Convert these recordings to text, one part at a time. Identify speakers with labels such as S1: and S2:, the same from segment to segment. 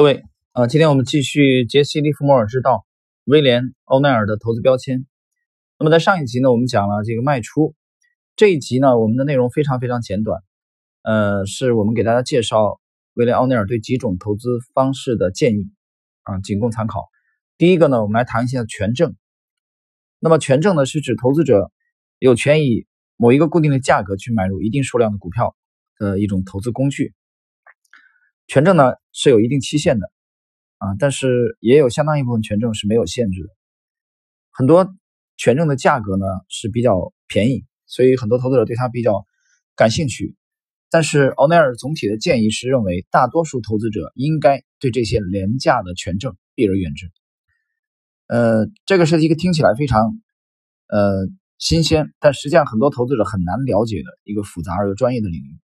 S1: 各位，呃，今天我们继续杰西·利弗莫尔之道，威廉·欧奈尔的投资标签。那么在上一集呢，我们讲了这个卖出。这一集呢，我们的内容非常非常简短，呃，是我们给大家介绍威廉·欧奈尔对几种投资方式的建议啊，仅供参考。第一个呢，我们来谈一下权证。那么权证呢，是指投资者有权以某一个固定的价格去买入一定数量的股票的一种投资工具。权证呢是有一定期限的，啊，但是也有相当一部分权证是没有限制的。很多权证的价格呢是比较便宜，所以很多投资者对它比较感兴趣。但是奥奈尔总体的建议是认为，大多数投资者应该对这些廉价的权证避而远之。呃，这个是一个听起来非常呃新鲜，但实际上很多投资者很难了解的一个复杂而又专业的领域。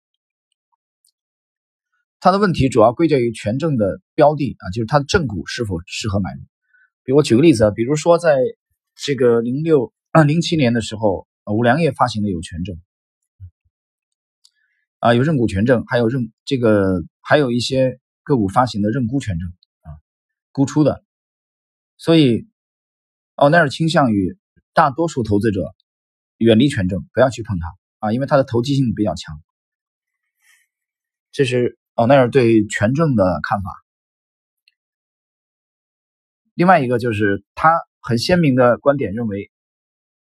S1: 它的问题主要归结于权证的标的啊，就是它的正股是否适合买入。比如我举个例子啊，比如说在这个零六啊 零七年的时候，五粮液发行的有权证啊，有认股权证，还有认这个还有一些个股发行的认沽权证啊，沽出的。所以奥奈尔倾向于大多数投资者远离权证，不要去碰它啊，因为它的投机性比较强。这是。奥奈尔对权证的看法，另外一个就是他很鲜明的观点，认为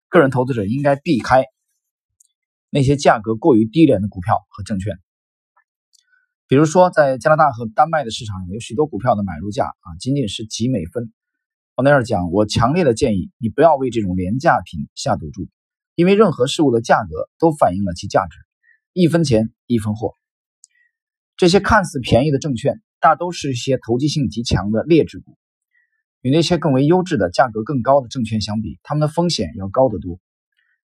S1: 个人投资者应该避开那些价格过于低廉的股票和证券。比如说，在加拿大和丹麦的市场上，有许多股票的买入价啊，仅仅是几美分。奥奈尔讲，我强烈的建议你不要为这种廉价品下赌注，因为任何事物的价格都反映了其价值，一分钱一分货。这些看似便宜的证券，大都是一些投机性极强的劣质股。与那些更为优质的、价格更高的证券相比，它们的风险要高得多。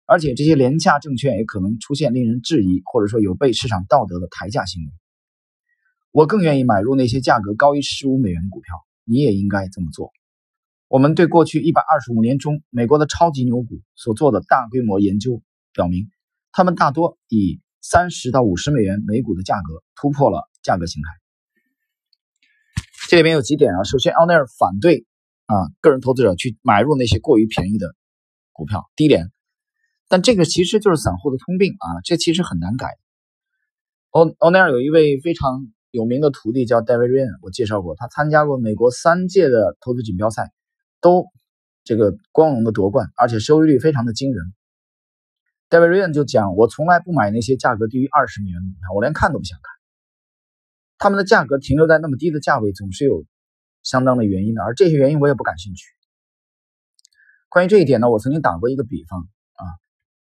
S1: 而且，这些廉价证券也可能出现令人质疑或者说有悖市场道德的抬价行为。我更愿意买入那些价格高于十五美元的股票。你也应该这么做。我们对过去一百二十五年中美国的超级牛股所做的大规模研究表明，它们大多以。三十到五十美元每股的价格突破了价格形态。这里面有几点啊，首先，奥奈尔反对啊个人投资者去买入那些过于便宜的股票，低廉。但这个其实就是散户的通病啊，这其实很难改。奥奥奈尔有一位非常有名的徒弟叫 David Ryan，我介绍过，他参加过美国三届的投资锦标赛，都这个光荣的夺冠，而且收益率非常的惊人。戴维瑞恩就讲：“我从来不买那些价格低于二十美元的股票，我连看都不想看。他们的价格停留在那么低的价位，总是有相当的原因的，而这些原因我也不感兴趣。关于这一点呢，我曾经打过一个比方啊，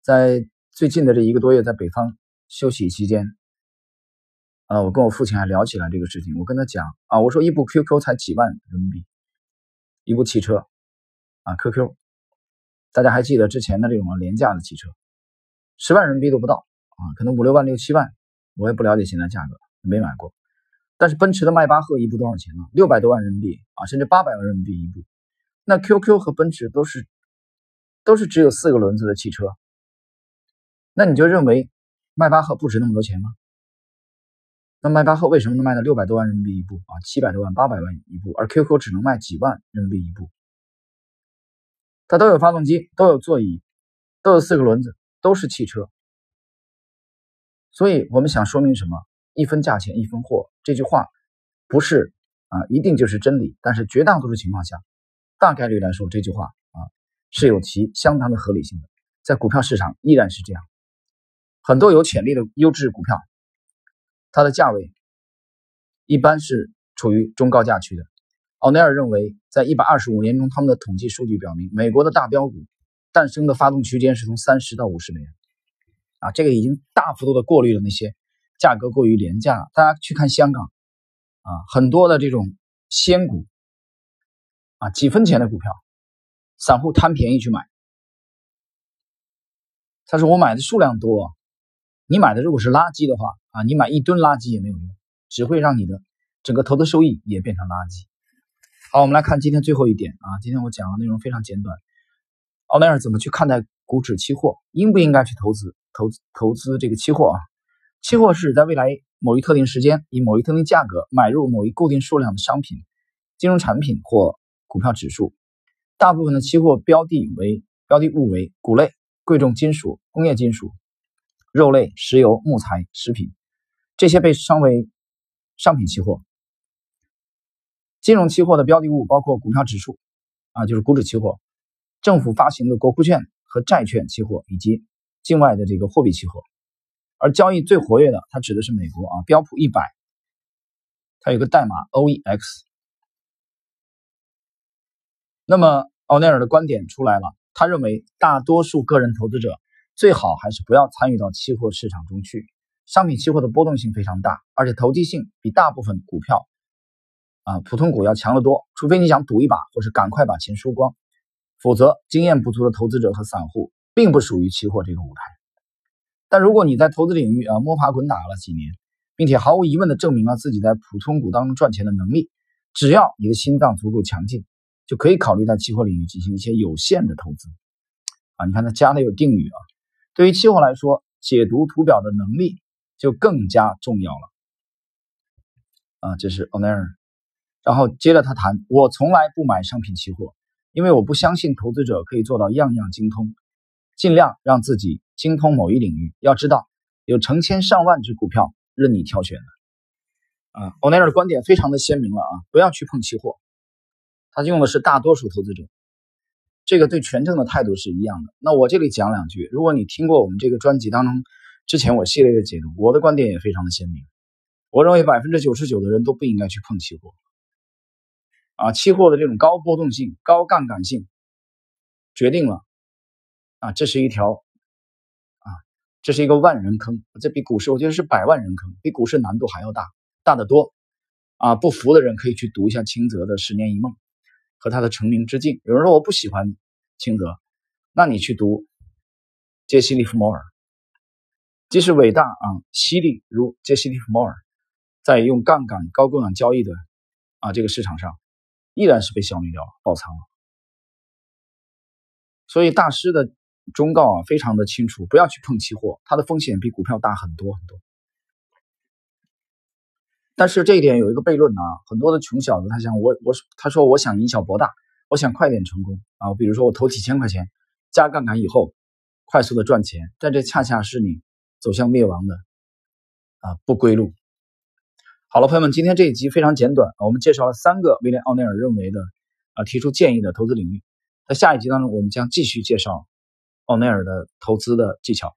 S1: 在最近的这一个多月，在北方休息期间，啊，我跟我父亲还聊起来这个事情。我跟他讲啊，我说一部 QQ 才几万人民币，一部汽车啊，QQ，大家还记得之前的这种廉价的汽车？”十万人民币都不到啊，可能五六万、六七万，我也不了解现在价格，没买过。但是奔驰的迈巴赫一部多少钱呢？六百多万人民币啊，甚至八百万人民币一部。那 QQ 和奔驰都是都是只有四个轮子的汽车，那你就认为迈巴赫不值那么多钱吗？那迈巴赫为什么能卖到六百多万人民币一部啊？七百多万、八百万一部，而 QQ 只能卖几万人民币一部？它都有发动机，都有座椅，都有四个轮子。都是汽车，所以我们想说明什么？一分价钱一分货这句话不是啊，一定就是真理。但是绝大多数情况下，大概率来说，这句话啊是有其相当的合理性的。在股票市场依然是这样，很多有潜力的优质股票，它的价位一般是处于中高价区的。奥奈尔认为，在一百二十五年中，他们的统计数据表明，美国的大标股。诞生的发动区间是从三十到五十美元，啊，这个已经大幅度的过滤了那些价格过于廉价。大家去看香港，啊，很多的这种仙股，啊，几分钱的股票，散户贪便宜去买。他说我买的数量多，你买的如果是垃圾的话，啊，你买一吨垃圾也没有用，只会让你的整个投资收益也变成垃圾。好，我们来看今天最后一点啊，今天我讲的内容非常简短。奥奈尔怎么去看待股指期货？应不应该去投资投资投资这个期货啊？期货是指在未来某一特定时间以某一特定价格买入某一固定数量的商品、金融产品或股票指数。大部分的期货标的为标的物为谷类、贵重金属、工业金属、肉类、石油、木材、食品，这些被称为商品期货。金融期货的标的物包括股票指数，啊，就是股指期货。政府发行的国库券和债券期货，以及境外的这个货币期货，而交易最活跃的，它指的是美国啊，标普一百，它有个代码 OEX。那么奥内尔的观点出来了，他认为大多数个人投资者最好还是不要参与到期货市场中去。商品期货的波动性非常大，而且投机性比大部分股票啊普通股要强得多，除非你想赌一把，或是赶快把钱输光。否则，经验不足的投资者和散户并不属于期货这个舞台。但如果你在投资领域啊摸爬滚打了几年，并且毫无疑问地证明了自己在普通股当中赚钱的能力，只要你的心脏足够强劲，就可以考虑在期货领域进行一些有限的投资。啊，你看它加的有定语啊。对于期货来说，解读图表的能力就更加重要了。啊，这是 Oner 然后接着他谈，我从来不买商品期货。因为我不相信投资者可以做到样样精通，尽量让自己精通某一领域。要知道，有成千上万只股票任你挑选的。啊，欧奈尔的观点非常的鲜明了啊，不要去碰期货。他用的是大多数投资者，这个对权证的态度是一样的。那我这里讲两句，如果你听过我们这个专辑当中之前我系列的解读，我的观点也非常的鲜明。我认为百分之九十九的人都不应该去碰期货。啊，期货的这种高波动性、高杠杆性，决定了啊，这是一条，这是一个万人坑。这比股市，我觉得是百万人坑，比股市难度还要大，大得多。啊，不服的人可以去读一下清泽的《十年一梦》和他的成名之境。有人说我不喜欢清泽，那你去读杰西·利弗摩尔，即使伟大啊，犀利如杰西·利弗摩尔，在用杠杆、高杠杆交易的啊这个市场上。依然是被消灭掉了，爆仓了。所以大师的忠告啊，非常的清楚，不要去碰期货，它的风险比股票大很多很多。但是这一点有一个悖论啊，很多的穷小子他想我我他说我想以小博大，我想快点成功啊，比如说我投几千块钱，加杠杆以后快速的赚钱，但这恰恰是你走向灭亡的啊不归路。好了，朋友们，今天这一集非常简短我们介绍了三个威廉奥内尔认为的啊提出建议的投资领域。在下一集当中，我们将继续介绍奥内尔的投资的技巧。